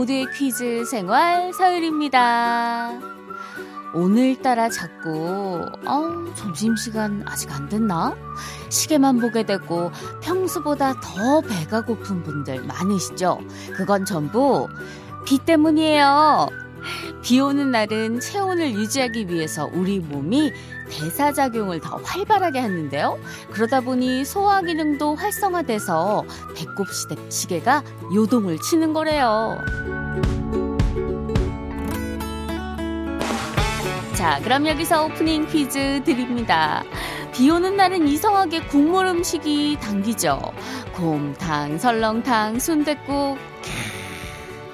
모두의 퀴즈 생활 서율입니다. 오늘따라 자꾸 어, 점심시간 아직 안 됐나? 시계만 보게 되고 평소보다 더 배가 고픈 분들 많으시죠? 그건 전부 비 때문이에요. 비 오는 날은 체온을 유지하기 위해서 우리 몸이 대사작용을 더 활발하게 하는데요. 그러다 보니 소화 기능도 활성화돼서 배꼽 시계가 요동을 치는 거래요. 자, 그럼 여기서 오프닝 퀴즈 드립니다. 비 오는 날은 이상하게 국물 음식이 당기죠. 곰탕, 설렁탕, 순댓국,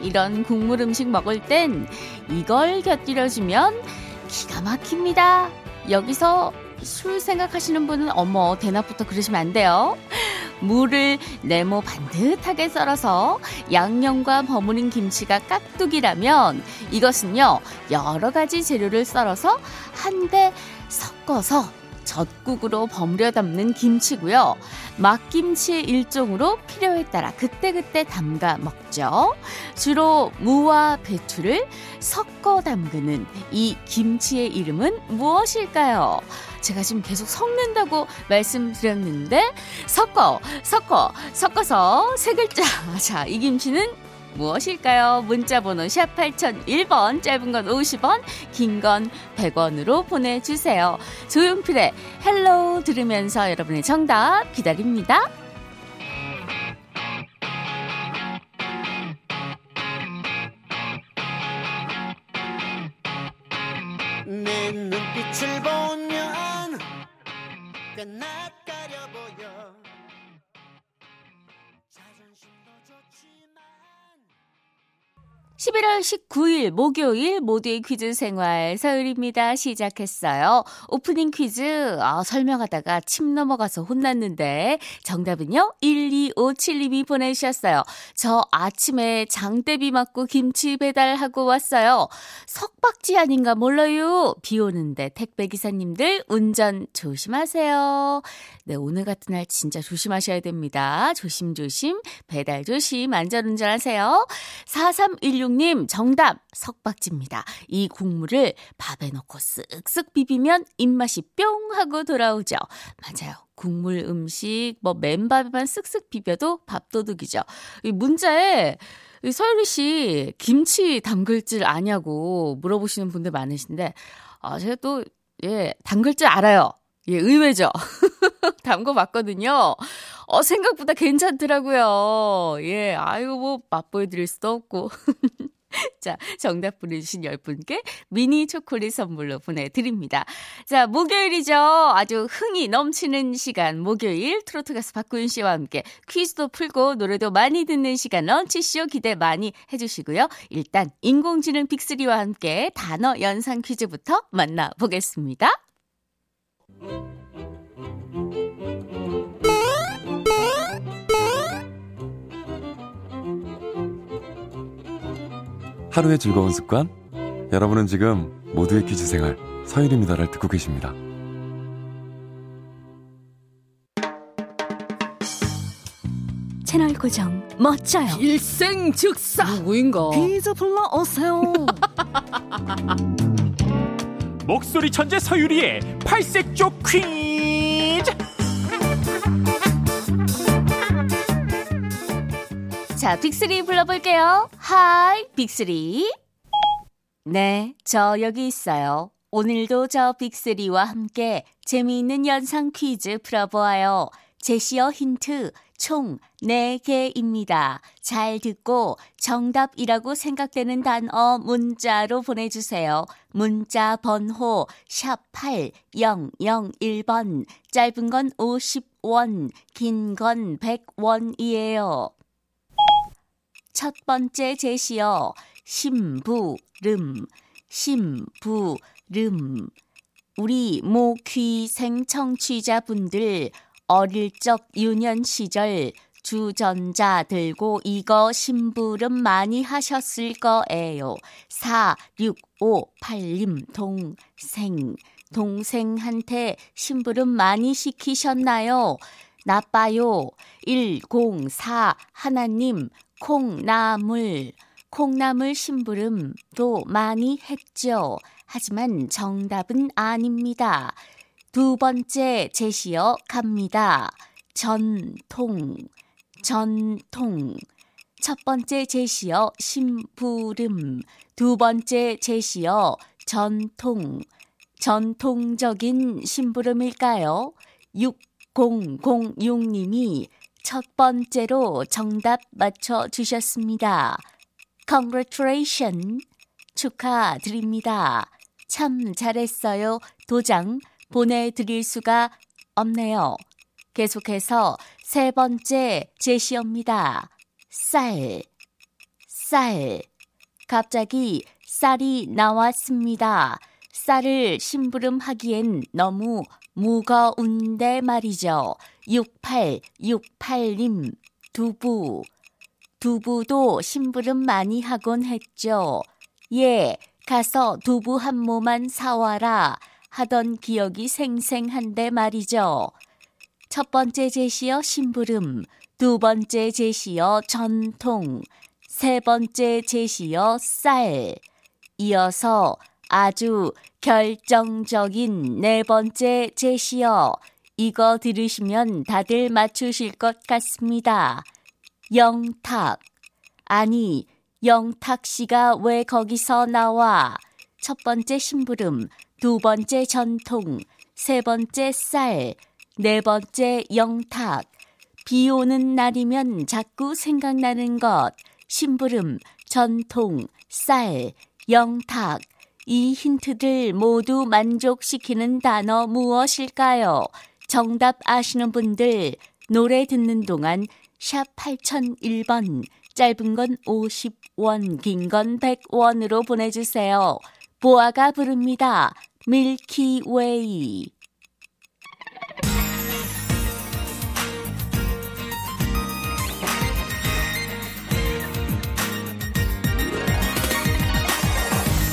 이런 국물 음식 먹을 땐 이걸 곁들여주면 기가 막힙니다. 여기서 술 생각하시는 분은 어머 대낮부터 그러시면 안 돼요. 물을 네모 반듯하게 썰어서 양념과 버무린 김치가 깍두기라면 이것은요 여러 가지 재료를 썰어서 한데 섞어서 젖국으로 버무려 담는 김치고요. 막김치의 일종으로 필요에 따라 그때그때 담가 먹죠. 주로 무와 배추를 섞어 담그는 이 김치의 이름은 무엇일까요? 제가 지금 계속 섞는다고 말씀드렸는데 섞어 섞어 섞어서 세 글자 자 이 김치는 무엇일까요? 문자번호 샵 8001번, 짧은 건 50원, 긴 건 100원으로 보내주세요. 조용필의 Hello 들으면서 여러분의 정답 기다립니다. 11월 19일 목요일 모두의 퀴즈 생활 서율입니다. 시작했어요. 오프닝 퀴즈 아, 설명하다가 침 넘어가서 혼났는데 정답은요. 1257님이 보내주셨어요. 저 아침에 장대비 맞고 김치 배달하고 왔어요. 석박지 아닌가 몰라요. 비 오는데 택배기사님들 운전 조심하세요. 네, 오늘 같은 날 진짜 조심하셔야 됩니다. 조심조심 배달 조심 안전운전 하세요. 4316 이은님 정답 석박지입니다. 이 국물을 밥에 넣고 쓱쓱 비비면 입맛이 뿅 하고 돌아오죠. 맞아요. 국물 음식 뭐 맨밥에만 쓱쓱 비벼도 밥도둑이죠. 이 문자에 서유리 씨 김치 담글 줄 아냐고 물어보시는 분들 많으신데 아 제가 또 예, 담글 줄 알아요. 예, 의외죠. 담궈 봤거든요. 어, 생각보다 괜찮더라고요. 예, 아유, 뭐, 맛보여 드릴 수도 없고. 자, 정답 보내주신 10분께 미니 초콜릿 선물로 보내드립니다. 자, 목요일이죠. 아주 흥이 넘치는 시간. 목요일 트로트 가수 박구윤 씨와 함께 퀴즈도 풀고 노래도 많이 듣는 시간 런치쇼 기대 많이 해주시고요. 일단 인공지능 빅3와 함께 단어 연상 퀴즈부터 만나보겠습니다. 하루의 즐거운 습관? 여러분은 지금 모두의 퀴즈 생활 서일입니다를 듣고 계십니다. 채널 고정 멋져요. 일생 즉사 누구인가? 퀴즈 불러오세요. 목소리 천재 서유리의 팔색조 퀴즈. 자, 빅스리 불러볼게요. Hi, 빅스리. 네, 저 여기 있어요. 오늘도 저 빅스리와 함께 재미있는 연상 퀴즈 풀어보아요. 제시어 힌트 총 4개입니다. 잘 듣고 정답이라고 생각되는 단어 문자로 보내주세요. 문자 번호 샵 8001번, 짧은 건 50원, 긴 건 100원이에요. 첫 번째 제시어 심부름, 심부름. 우리 모귀 생 청취자분들 어릴 적 유년 시절 주전자 들고 이거 심부름 많이 하셨을 거예요. 4658님 동생. 동생한테 심부름 많이 시키셨나요? 나빠요. 104 하나님 콩나물. 콩나물 심부름도 많이 했죠. 하지만 정답은 아닙니다. 두 번째 제시어 갑니다. 전통, 전통. 첫 번째 제시어 심부름, 두 번째 제시어 전통, 전통적인 심부름일까요? 6006님이 첫 번째로 정답 맞춰 주셨습니다. Congratulations. 축하드립니다. 참 잘했어요. 도장 보내드릴 수가 없네요. 계속해서 세 번째 제시어입니다. 쌀, 쌀. 갑자기 쌀이 나왔습니다. 쌀을 심부름하기엔 너무 무거운데 말이죠. 6868님, 두부. 두부도 심부름 많이 하곤 했죠. 예, 가서 두부 한 모만 사와라 하던 기억이 생생한데 말이죠. 첫 번째 제시어 심부름, 두 번째 제시어 전통, 세 번째 제시어 쌀. 이어서 아주 결정적인 네 번째 제시어. 이거 들으시면 다들 맞추실 것 같습니다. 영탁. 아니, 영탁 씨가 왜 거기서 나와? 첫 번째 심부름, 두 번째 전통, 세 번째 쌀, 네 번째 영탁. 비 오는 날이면 자꾸 생각나는 것. 심부름, 전통, 쌀, 영탁. 이 힌트들 모두 만족시키는 단어 무엇일까요? 정답 아시는 분들 노래 듣는 동안 샵 8001번 짧은 건 50원, 긴 건 100원으로 보내주세요. 보아가 부릅니다. 밀키웨이.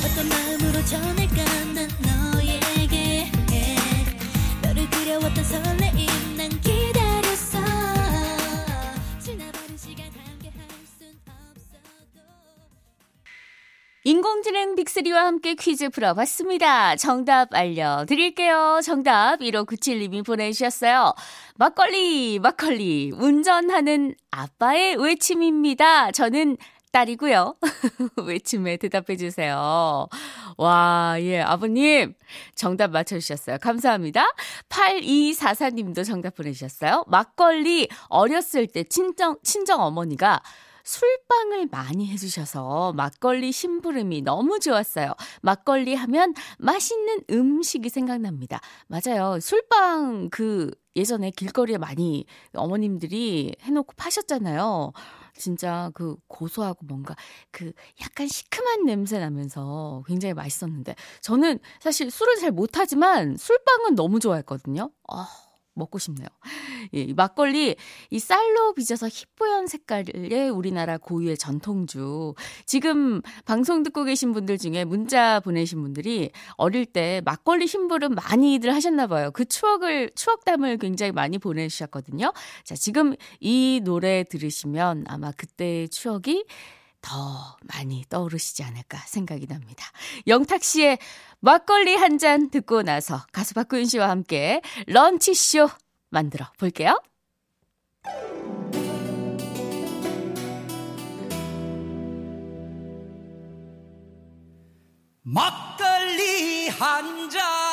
어떤 마음으로 전할 인공지능 빅3와 함께 퀴즈 풀어봤습니다. 정답 알려드릴게요. 정답 1597님이 보내주셨어요. 막걸리, 막걸리, 운전하는 아빠의 외침입니다. 저는 딸이고요. 외침에 대답해 주세요. 와, 예, 아버님, 정답 맞춰주셨어요. 감사합니다. 8244님도 정답 보내주셨어요. 막걸리, 어렸을 때 친정, 친정 어머니가 술빵을 많이 해주셔서 막걸리 심부름이 너무 좋았어요. 막걸리 하면 맛있는 음식이 생각납니다. 맞아요. 술빵 그 예전에 길거리에 많이 어머님들이 해놓고 파셨잖아요. 진짜 그 고소하고 뭔가 그 약간 시큼한 냄새 나면서 굉장히 맛있었는데 저는 사실 술을 잘 못하지만 술빵은 너무 좋아했거든요. 아, 먹고 싶네요. 예, 이 막걸리 이 쌀로 빚어서 희뿌연 색깔의 우리나라 고유의 전통주. 지금 방송 듣고 계신 분들 중에 문자 보내신 분들이 어릴 때 막걸리 심부름 많이들 하셨나 봐요. 그 추억을 추억담을 굉장히 많이 보내주셨거든요. 자, 지금 이 노래 들으시면 아마 그때의 추억이 더 많이 떠오르시지 않을까 생각이 납니다. 영탁 씨의 막걸리 한 잔 듣고 나서 가수 박구윤 씨와 함께 런치쇼 만들어 볼게요. 막걸리 한 잔.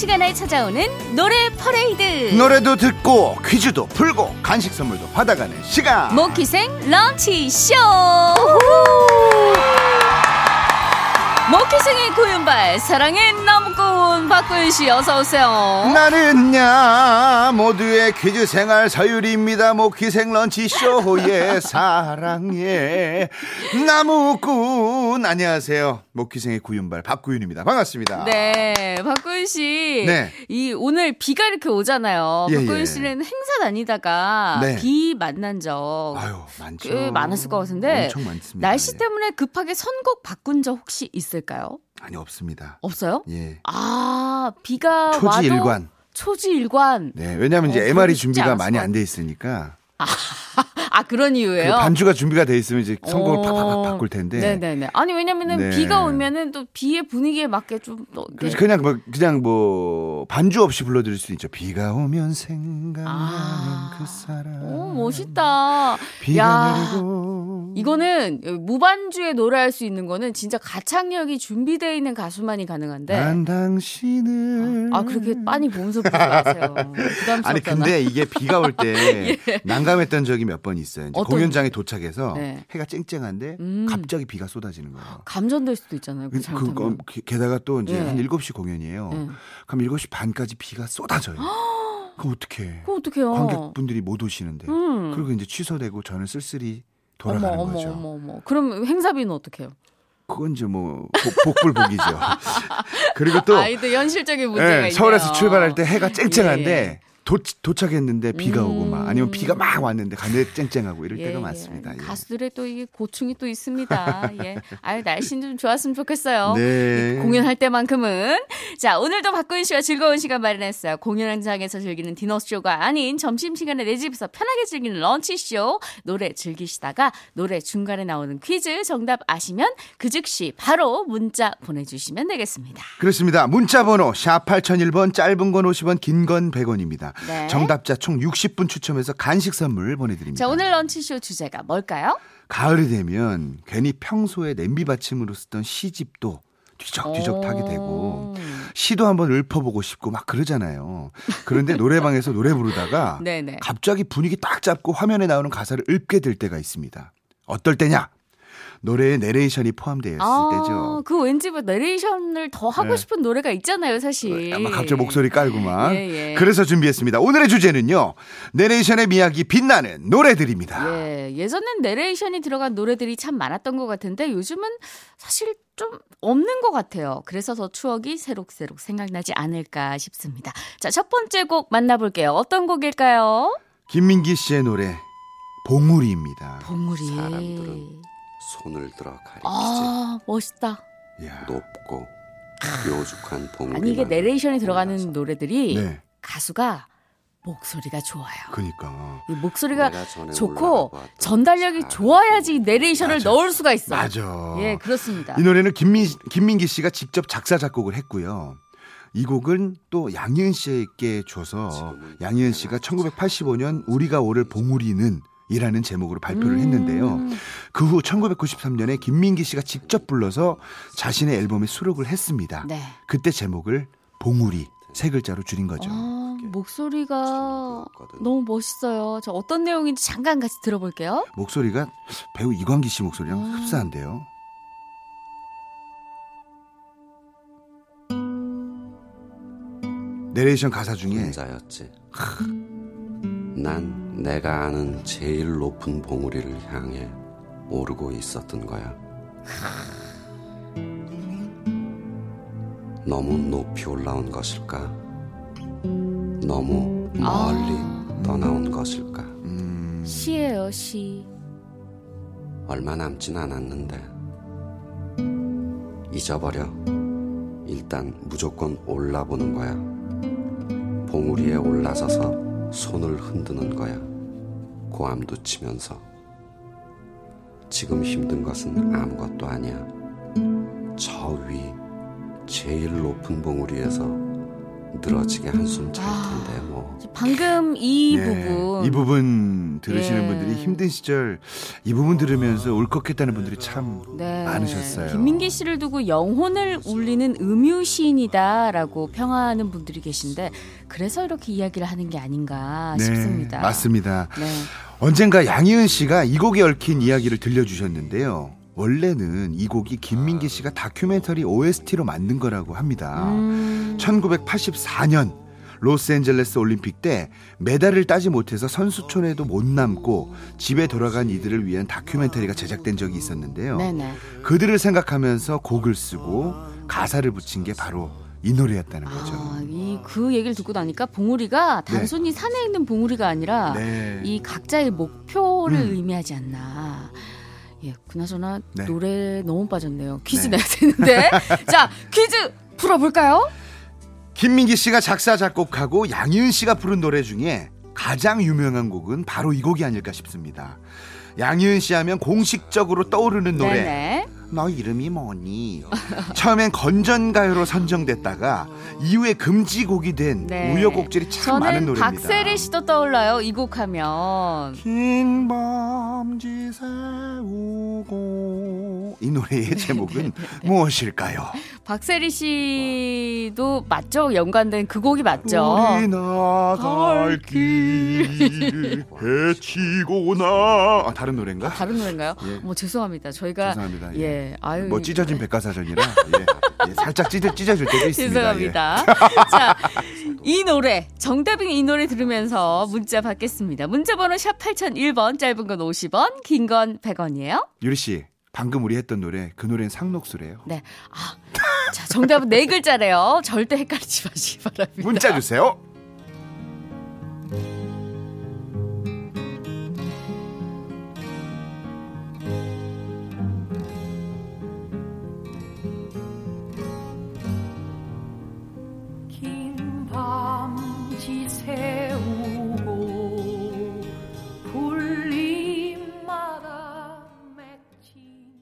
시간에 찾아오는 노래 퍼레이드. 노래도 듣고 퀴즈도 풀고 간식 선물도 받아가는 시간 모키생 런치 쇼. 모키생의 구윤발, 사랑의 나무꾼 박구윤 씨 어서 오세요. 나는야 모두의 퀴즈 생활 서유리입니다 모키생 런치쇼의 사랑의 나무꾼 안녕하세요 모키생의 구윤발 박구윤입니다 반갑습니다 네, 박구윤 씨. 네. 이 오늘 비가 이렇게 오잖아요. 예, 박구윤 예. 씨는 행사 다니다가 네. 비 만난 적 아유 많죠 꽤 많았을 것 같은데 날씨 예. 때문에 급하게 선곡 바꾼 적 혹시 있 을까요? 아니 없습니다 없어요? 예 아, 비가 초지일관 초지일관. 네 왜냐하면 이제 어, MR이 준비가 많이 것안돼 있으니까 아, 그런 그 이유예요. 반주가 준비가 돼 있으면 이제 선곡을 어, 팍팍팍 바꿀 텐데 네네네. 아니 왜냐면은 네. 비가 오면은 또 비의 분위기에 맞게 좀또 그래서 그냥 뭐 그냥 뭐 반주 없이 불러드릴 수 있죠. 비가 오면 생각나는 아. 그 사람. 오 멋있다. 비가 야. 내리고. 이거는 무반주에 노래할 수 있는 거는 진짜 가창력이 준비되어 있는 가수만이 가능한데. 난 당신을. 아 그렇게 빤히 보면서 부르지 마세요. 부담스럽잖아. 아니 근데 이게 비가 올때 예. 난감했던 적이 몇 번 있어요. 이제 공연장에 도착해서 네. 해가 쨍쨍한데 음. 갑자기 비가 쏟아지는 거예요. 감전될 수도 있잖아요. 그 그. 그, 그, 게다가 또 이제 예. 한 7시 공연이에요. 예. 그럼 7시 반까지 비가 쏟아져요. 그럼 어떡해. 그거 어떡해요? 관객분들이 못 오시는데. 음. 그리고 이제 취소되고 저는 쓸쓸히 돌아가는 어머 거죠. 어머 어머. 그럼 행사비는 어떡해요? 그건 이제 뭐 복, 복불복이죠. 그리고 또 아이도 현실적인 문제가 예. 서울에서 출발할 때 해가 쨍쨍한데 예, 예. 도, 도착했는데 비가 오고 막 아니면 비가 막 음. 왔는데 가는데 쨍쨍하고 이럴 예, 때가 예. 많습니다. 예. 가수들의 또 이게 고충이 또 있습니다. 예. 아유, 날씨는 좀 좋았으면 좋겠어요. 네. 공연할 때만큼은. 자, 오늘도 박구윤 씨와 즐거운 시간 마련했어요. 공연장에서 즐기는 디너쇼가 아닌 점심 시간에 내 집에서 편하게 즐기는 런치쇼. 노래 즐기시다가 노래 중간에 나오는 퀴즈 정답 아시면 그 즉시 바로 문자 보내주시면 되겠습니다. 그렇습니다. 문자 번호 샵 8001번 짧은 건 50원 긴 건 100원입니다. 네. 정답자 총 60분 추첨해서 간식 선물 보내드립니다. 자, 오늘 런치쇼 주제가 뭘까요? 가을이 되면 괜히 평소에 냄비 받침으로 쓰던 시집도 뒤적뒤적 하게 되고 오. 시도 한번 읊어보고 싶고 막 그러잖아요. 그런데 노래방에서 노래 부르다가. 갑자기 분위기 딱 잡고 화면에 나오는 가사를 읊게 될 때가 있습니다. 어떨 때냐? 노래에 내레이션이 포함되어 있을 아, 때죠. 그 왠지 뭐 내레이션을 더 하고 네. 싶은 노래가 있잖아요, 사실. 아마 갑자기 목소리 깔고만. 예, 예. 그래서 준비했습니다. 오늘의 주제는요. 내레이션의 미학이 빛나는 노래들입니다. 예, 예전엔 내레이션이 들어간 노래들이 참 많았던 것 같은데 요즘은 사실 좀 없는 것 같아요. 그래서 더 추억이 새록새록 생각나지 않을까 싶습니다. 자, 첫 번째 곡 만나볼게요. 어떤 곡일까요? 김민기 씨의 노래 봉우리입니다. 봉우리. 사람들은 손을 들어 가리키지 아, 멋있다. 높고 뾰족한 봉우리 아니, 이게 내레이션이 들어가는 노래들이 네. 가수가 목소리가 좋아요. 그니까. 이 목소리가 좋고 전달력이 좋아야지 내레이션을 맞아. 넣을 수가 있어. 맞아. 예, 그렇습니다. 이 노래는 김민, 김민기 씨가 직접 작사 작곡을 했고요. 이 곡은 또 양희은 씨에게 줘서 양희은 씨가 1985년 우리가 오를 봉우리는 이라는 제목으로 발표를 음. 했는데요. 그후 1993년에 김민기 씨가 직접 불러서 자신의 앨범에 수록을 했습니다. 네. 그때 제목을 봉우리 세 글자로 줄인 거죠. 아, 목소리가. 너무 멋있어요. 저 어떤 내용인지 잠깐 같이 들어볼게요. 목소리가 배우 이광기 씨 목소리랑 아. 흡사한데요. 내레이션 가사 중에 혼자였지. 난 내가 아는 제일 높은 봉우리를 향해 오르고 있었던 거야. 너무 높이 올라온 것일까? 너무 멀리 떠나온 것일까? 음, 시예요, 시. 얼마 남진 않았는데 잊어버려. 일단 무조건 올라보는 거야. 봉우리에 올라서서 손을 흔드는 거야. 고함도 치면서. 지금 힘든 것은 아무것도 아니야. 저 위, 제일 높은 봉우리에서 늘어지게 한숨 잘 아. 텐데 뭐. 방금 이 네, 부분 이 부분 들으시는 예. 분들이 힘든 시절 이 부분 들으면서 울컥했다는 분들이 참 네. 많으셨어요. 김민기 씨를 두고 영혼을 울리는 음유 시인이다라고 평하는 분들이 계신데 그래서 이렇게 이야기를 하는 게 아닌가 네, 싶습니다. 맞습니다. 네. 언젠가 양희은 씨가 이 곡에 얽힌 이야기를 들려주셨는데요. 원래는 이 곡이 김민기 씨가 다큐멘터리 OST로 만든 거라고 합니다. 음, 1984년 로스앤젤레스 올림픽 때 메달을 따지 못해서 선수촌에도 못 남고 집에 돌아간 이들을 위한 다큐멘터리가 제작된 적이 있었는데요. 네네. 그들을 생각하면서 곡을 쓰고 가사를 붙인 게 바로 이 노래였다는 거죠. 아, 이그 얘기를 듣고 나니까 봉우리가 단순히 산에 있는 봉우리가 아니라 네. 이 각자의 목표를 음. 의미하지 않나. 예, 그나저나 네. 노래 너무 빠졌네요. 퀴즈 네. 내야 되는데. 자, 퀴즈 풀어볼까요? 김민기 씨가 작사 작곡하고 양희은 씨가 부른 노래 중에 가장 유명한 곡은 바로 이 곡이 아닐까 싶습니다. 양희은 씨 하면 공식적으로 떠오르는 노래 네네. 너 이름이 뭐니? 처음엔 건전가요로 선정됐다가 이후에 금지곡이 된 네. 우여곡절이 참 많은 노래입니다. 박세리 씨도 떠올라요. 이 곡 하면. 긴 밤지 새우고 이 노래의 제목은 무엇일까요? 박세리 씨도 맞죠? 연관된 그 곡이 맞죠? 우리 나갈 길 헤치고 나 아, 다른 노래인가? 다른 노래인가요? 예. 뭐 죄송합니다. 저희가 죄송합니다. 예. 예, 아유 뭐 찢어진 백과사전이라 예. 예, 살짝 찢어, 찢어질 때도 있습니다. 죄송합니다. 자, 이 노래 정답인 이 노래 들으면서 문자 받겠습니다. 문자번호 샵 8001번 짧은 건 50원, 긴 건 100원이에요. 예. 유리 씨, 방금 우리 했던 노래 그 노래는 상록수래요. 네. 아, 자, 정답은 네 글자래요. 절대 헷갈리지 마시기 바랍니다. 문자 주세요. 새우고 불림마다 맺힌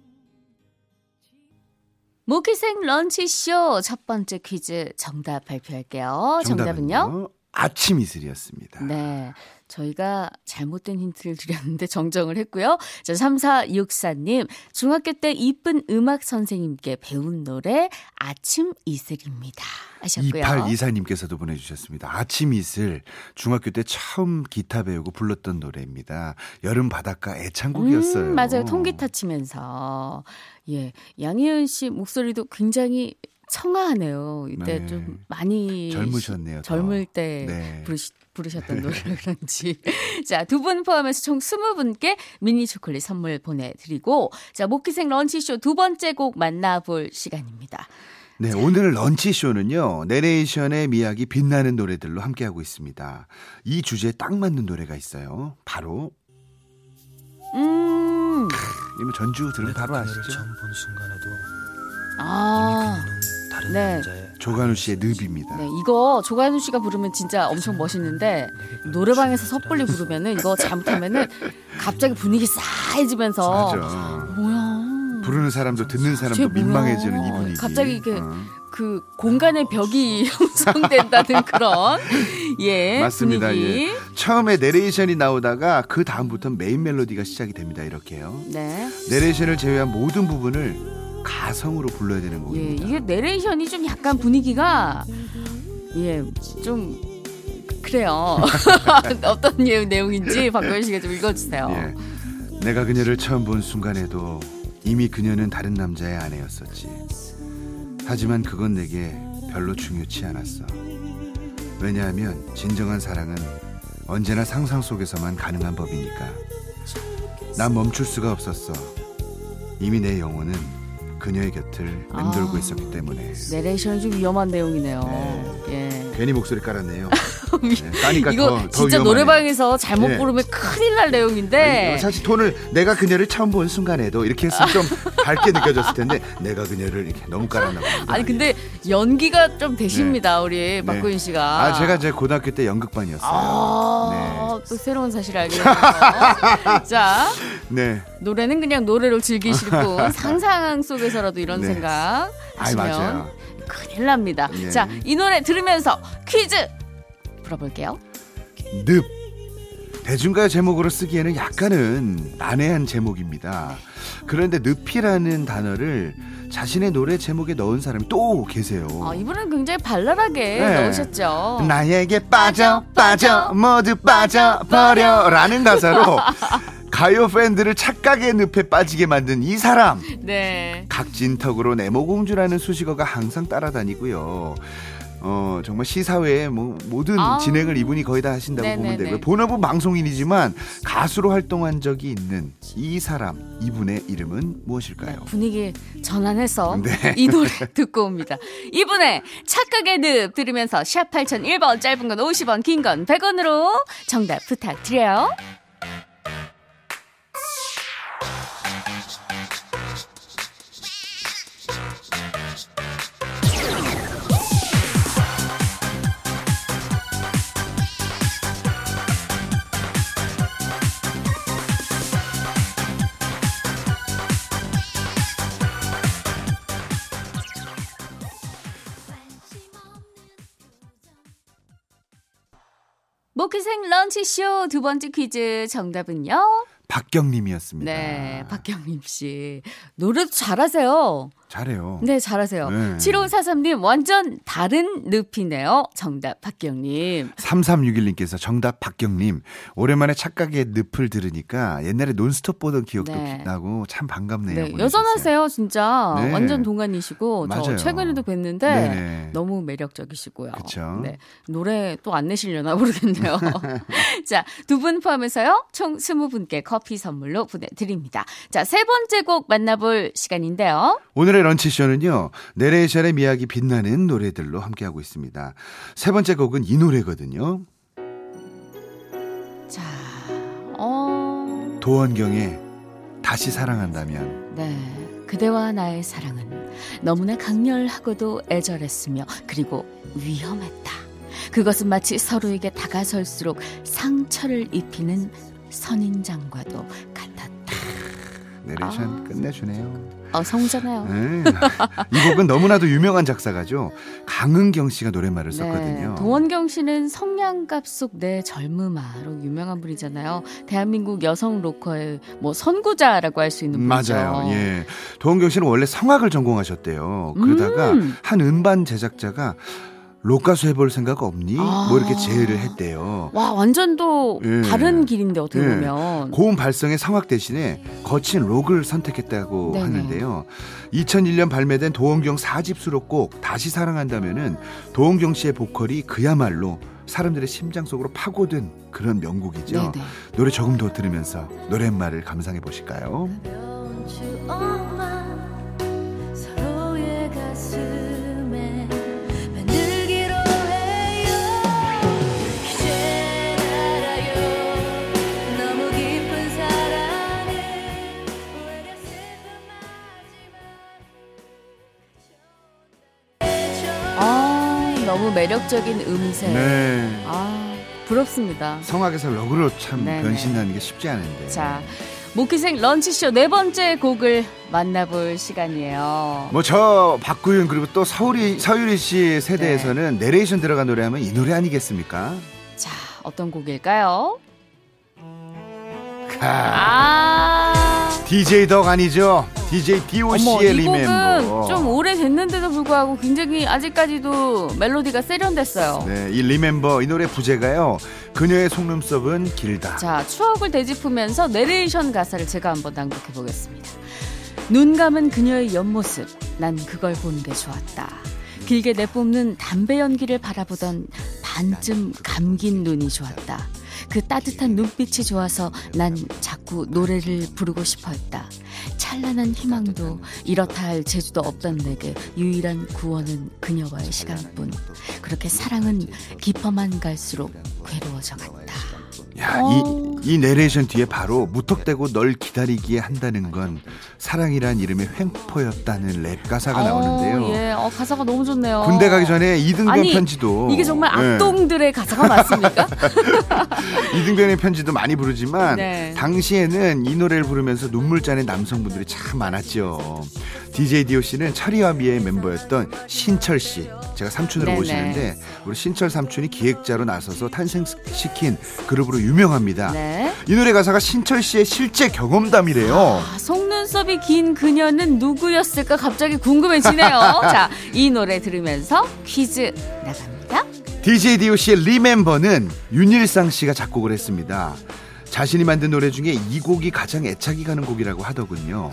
모기생 런치쇼 첫 번째 퀴즈 정답 발표할게요. 정답은요? 아침 이슬이었습니다. 네. 저희가 잘못된 힌트를 드렸는데 정정을 했고요. 자, 3464님, 중학교 때 이쁜 음악 선생님께 배운 노래 아침 이슬입니다. 하셨고요. 2824님께서도 보내주셨습니다. 아침 이슬 중학교 때 처음 기타 배우고 불렀던 노래입니다. 여름 바닷가 애창곡이었어요. 음, 맞아요. 통기타 치면서. 예. 양희은 씨 목소리도 굉장히 청아하네요. 이때 네. 좀 많이 젊으셨네요, 더. 젊을 때 네. 부르시, 부르셨던 노래라 그런지. 자, 두 분 포함해서 총 20분께 미니 초콜릿 선물 보내드리고, 자, 목기생 런치쇼 두 번째 곡 만나볼 시간입니다. 네, 오늘 런치쇼는요, 내레이션의 미학이 빛나는 노래들로 함께하고 있습니다. 이 주제에 딱 맞는 노래가 있어요. 바로, 음, 이거 전주 들으면 바로 아시죠? 처음 본 순간에도 아, 다른 네. 남자의 조관우 씨의 늪입니다. 네, 이거 조관우 씨가 부르면 진짜 엄청 멋있는데, 노래방에서 섣불리 부르면은 이거 잘못하면은 갑자기 분위기 싸해지면서. 뭐야. 부르는 사람도 듣는 쟤 사람도. 민망해지는 이 분위기. 갑자기 이게 어. 그 공간의 벽이 형성된다는 그런 예 맞습니다. 분위기. 예. 처음에 내레이션이 나오다가 그 다음부터 메인 멜로디가 시작이 됩니다. 이렇게요. 네. 내레이션을 제외한 모든 부분을 가성으로 불러야 되는 예, 곡입니다. 이게 내레이션이 좀 약간 분위기가 예, 좀 그래요. 어떤 예, 내용인지 박고현 씨가 좀 읽어주세요. 예. 내가 그녀를 처음 본 순간에도 이미 그녀는 다른 남자의 아내였었지. 하지만 그건 내게 별로 중요치 않았어. 왜냐하면 진정한 사랑은 언제나 상상 속에서만 가능한 법이니까. 난 멈출 수가 없었어. 이미 내 영혼은 그녀의 곁을 맴돌고 아. 있었기 때문에. 내레이션이 좀 위험한 내용이네요. 예. 괜히 목소리 깔았네요. 네, 까니까 이거 더, 더 진짜 위험하네요. 노래방에서 잘못 예. 부르면 큰일 날 내용인데. 아니, 사실 톤을 내가 그녀를 처음 본 순간에도 이렇게 했으면 좀 밝게 느껴졌을 텐데 내가 그녀를 이렇게 너무 깔았나 봅니다. 아니 근데 연기가 좀 되십니다 우리 박고인 씨가. 네. 아 제가 제 고등학교 때 연극반이었어요. 아, 또 새로운 사실을 알게 됐네요. 자, 네. 노래는 그냥 노래로 즐기실 뿐 상상 속에서라도 이런 네. 생각 아이 하시면 맞아요. 큰일 납니다. 예. 자, 이 노래 들으면서 퀴즈 풀어볼게요. 늪. 대중가요 제목으로 쓰기에는 약간은 난해한 제목입니다. 그런데 늪이라는 단어를 자신의 노래 제목에 넣은 사람이 또 계세요. 아, 이분은 굉장히 발랄하게 네. 넣으셨죠. 나에게 빠져 빠져 모두 빠져 버려라는 가사로 가요 팬들을 착각의 늪에 빠지게 만든 이 사람 네. 각진턱으로 네모공주라는 수식어가 항상 따라다니고요. 어 정말 시사회의 뭐 모든 아. 진행을 이분이 거의 다 하신다고 보면 네네네. 되고요. 본업은 방송인이지만 가수로 활동한 적이 있는 이 사람 이분의 이름은 무엇일까요? 분위기 전환해서 네. 이 노래 듣고 옵니다. 이분의 착각의 늪 들으면서 샵 8001번 짧은 건 50원 긴 건 100원으로 정답 부탁드려요. 런치쇼 두 번째 퀴즈 정답은요? 박경님이었습니다. 네, 박경림 씨. 노래도 잘하세요. 잘해요. 네, 잘하세요. 네. 7543님, 완전 다른 늪이네요. 정답, 박경님. 3361님께서 정답 박경님 오랜만에 착각의 늪을 들으니까 옛날에 논스톱 보던 기억도 네. 나고 참 반갑네요. 네. 여전하세요, 진짜. 네. 완전 동안이시고, 저 맞아요. 최근에도 뵀는데, 네네. 너무 매력적이시고요. 그쵸. 네, 노래 또 안 내시려나 모르겠네요. 자, 두 분 포함해서요, 총 20분께 커피 선물로 보내드립니다. 자, 세 번째 곡 만나볼 시간인데요. 오늘의 런치쇼는요 내레이션의 미학이 빛나는 노래들로 함께하고 있습니다. 세 번째 곡은 이 노래거든요. 자, 어, 도원경의 다시 사랑한다면 네. 그대와 나의 사랑은 너무나 강렬하고도 애절했으며 그리고 위험했다. 그것은 마치 서로에게 다가설수록 상처를 입히는 선인장과도 같았다. 내레이션 아. 끝내주네요. 어, 성우잖아요. 네. 이 곡은 너무나도 유명한 작사가죠. 강은경 씨가 노랫말을 썼거든요. 네, 도원경 씨는 성냥갑 속내 젊음아로 유명한 분이잖아요. 대한민국 여성 로커의 뭐 선구자라고 할 수 있는 분이죠. 맞아요. 예. 도원경 씨는 원래 성악을 전공하셨대요. 그러다가 음. 한 음반 제작자가 록가수 해볼 생각 없니? 아. 뭐 이렇게 제의를 했대요. 와 완전 또 예. 다른 길인데 어떻게 예. 보면 고음 발성의 성악 대신에 거친 록을 선택했다고 네네. 하는데요. 2001년 발매된 도원경 4집 수록곡 다시 사랑한다면은 도원경 씨의 보컬이 그야말로 사람들의 심장 속으로 파고든 그런 명곡이죠. 네네. 노래 조금 더 들으면서 노랫말을 감상해 보실까요? 너무 매력적인 음색. 네. 아 부럽습니다. 성악에서 록으로 참 네네. 변신하는 게 쉽지 않은데. 자 모키생 런치쇼 네 번째 곡을 만나볼 시간이에요. 뭐 저 박구윤 그리고 또 서울이 서유리 씨 세대에서는 내레이션 들어간 노래하면 이 노래 아니겠습니까? 자 어떤 곡일까요? 가. 아 DJ 덕 아니죠? DJ DOC의 리멤버. 좀 오래 됐는데도 불구하고 굉장히 아직까지도 멜로디가 세련됐어요. 네, 이 Remember 이 노래 부제가요. 그녀의 속눈썹은 길다. 자, 추억을 되짚으면서 내레이션 가사를 제가 한번 낭독해 보겠습니다. 눈 감은 그녀의 옆모습, 난 그걸 보는 게 좋았다. 길게 내뿜는 담배 연기를 바라보던 반쯤 감긴 눈이 좋았다. 그 따뜻한 눈빛이 좋아서 난 자꾸 노래를 부르고 싶어 했다. 찬란한 희망도 이렇다 할 재주도 없던 내게 유일한 구원은 그녀와의 시간뿐. 그렇게 사랑은 깊어만 갈수록 괴로워져 갔다. 야, 어. 이, 이 내레이션 뒤에 바로 무턱대고 널 기다리기에 한다는 건 사랑이란 이름의 횡포였다는 랩 가사가 나오는데요. 어, 예, 어, 가사가 너무 좋네요. 군대 가기 전에 이등변 아니, 편지도 이게 정말 예, 악동들의 가사가 맞습니까? 이등변의 편지도 많이 부르지만 네. 당시에는 이 노래를 부르면서 눈물 짜는 남성분들이 참 많았죠. DJ DOC는 철이와 미의 멤버였던 신철 씨. 제가 삼촌으로 네네. 모시는데 우리 신철 삼촌이 기획자로 나서서 탄생시킨 그룹으로 유명합니다. 네. 이 노래 가사가 신철 씨의 실제 경험담이래요. 아, 속눈썹이 긴 그녀는 누구였을까 갑자기 궁금해지네요. 자, 이 노래 들으면서 퀴즈 나갑니다. DJ DOC의 리멤버는 윤일상 씨가 작곡을 했습니다. 자신이 만든 노래 중에 이 곡이 가장 애착이 가는 곡이라고 하더군요.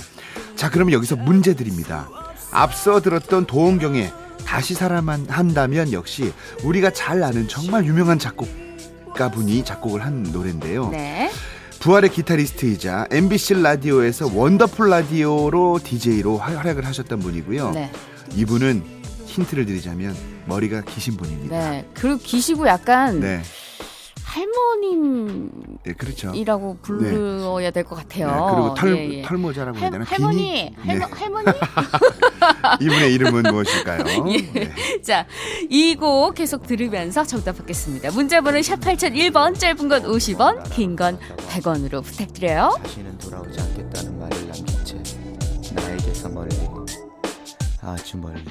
자, 그러면 여기서 문제 드립니다. 앞서 들었던 도원경의 다시 살아만 한다면 역시 우리가 잘 아는 정말 유명한 작곡 가 분이 작곡을 한 노래인데요. 네. 부활의 기타리스트이자 MBC 라디오에서 원더풀 라디오로 DJ로 활약을 하셨던 분이고요. 네. 이분은 힌트를 드리자면 머리가 기신 분입니다. 네. 그리고 기시고 약간 네, 할머님이라고 네, 그렇죠. 불러야 될 것 같아요. 네, 그리고 털, 예, 예. 털모자라고 해야 할, 되나? 할머니, 비니? 할머, 네. 할머니. 이분의 이름은 무엇일까요? 예. 네. 자, 이 곡 계속 들으면서 정답 받겠습니다. 문자번호 샵 8001번, 짧은 건 50원, 긴 건 100원으로 부탁드려요. 다시는 돌아오지 않겠다는 말을 남긴 채 나에게서 멀리 아주 멀리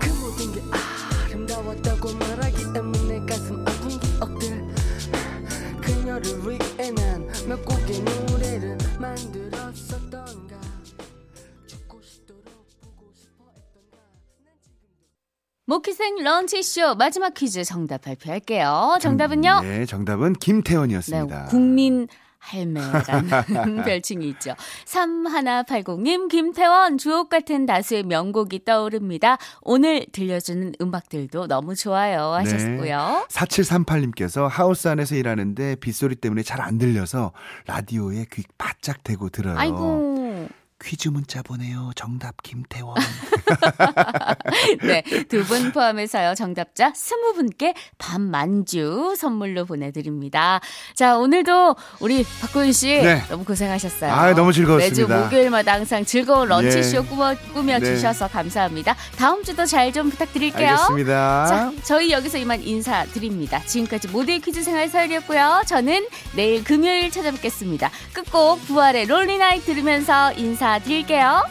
그 모든 게 아름다웠다고 말하기 때문에 가슴 그녀를 위해 난몇 곡의 노래를 만들었었던가 죽고 싶도록 보고 싶어 했던가 난 지금도 모키생 런치쇼 마지막 퀴즈 정답 발표할게요. 정답은요? 네, 정답은 김태원이었습니다. 네, 국민 할매라는 별칭이 있죠. 3180님, 김태원, 주옥 같은 다수의 명곡이 떠오릅니다. 오늘 들려주는 음악들도 너무 좋아요. 네. 하셨고요. 4738님께서 하우스 안에서 일하는데 빗소리 때문에 잘 안 들려서 라디오에 귀 바짝 대고 들어요. 아이고. 퀴즈 문자 보내요. 정답 김태원. 네, 두 분 포함해서요. 정답자 20분께 밥 만주 선물로 보내드립니다. 자, 오늘도 우리 박고윤 씨 네. 너무 고생하셨어요. 아, 너무 즐거웠습니다. 매주 목요일마다 항상 즐거운 런치쇼 예. 꾸며, 꾸며주셔서 감사합니다. 다음 주도 잘 좀 부탁드릴게요. 알겠습니다. 자, 저희 여기서 이만 인사드립니다. 지금까지 모두의 퀴즈 생활 서열이었고요. 저는 내일 금요일 찾아뵙겠습니다. 끝곡 부활의 롤리나이 들으면서 인사 드릴게요.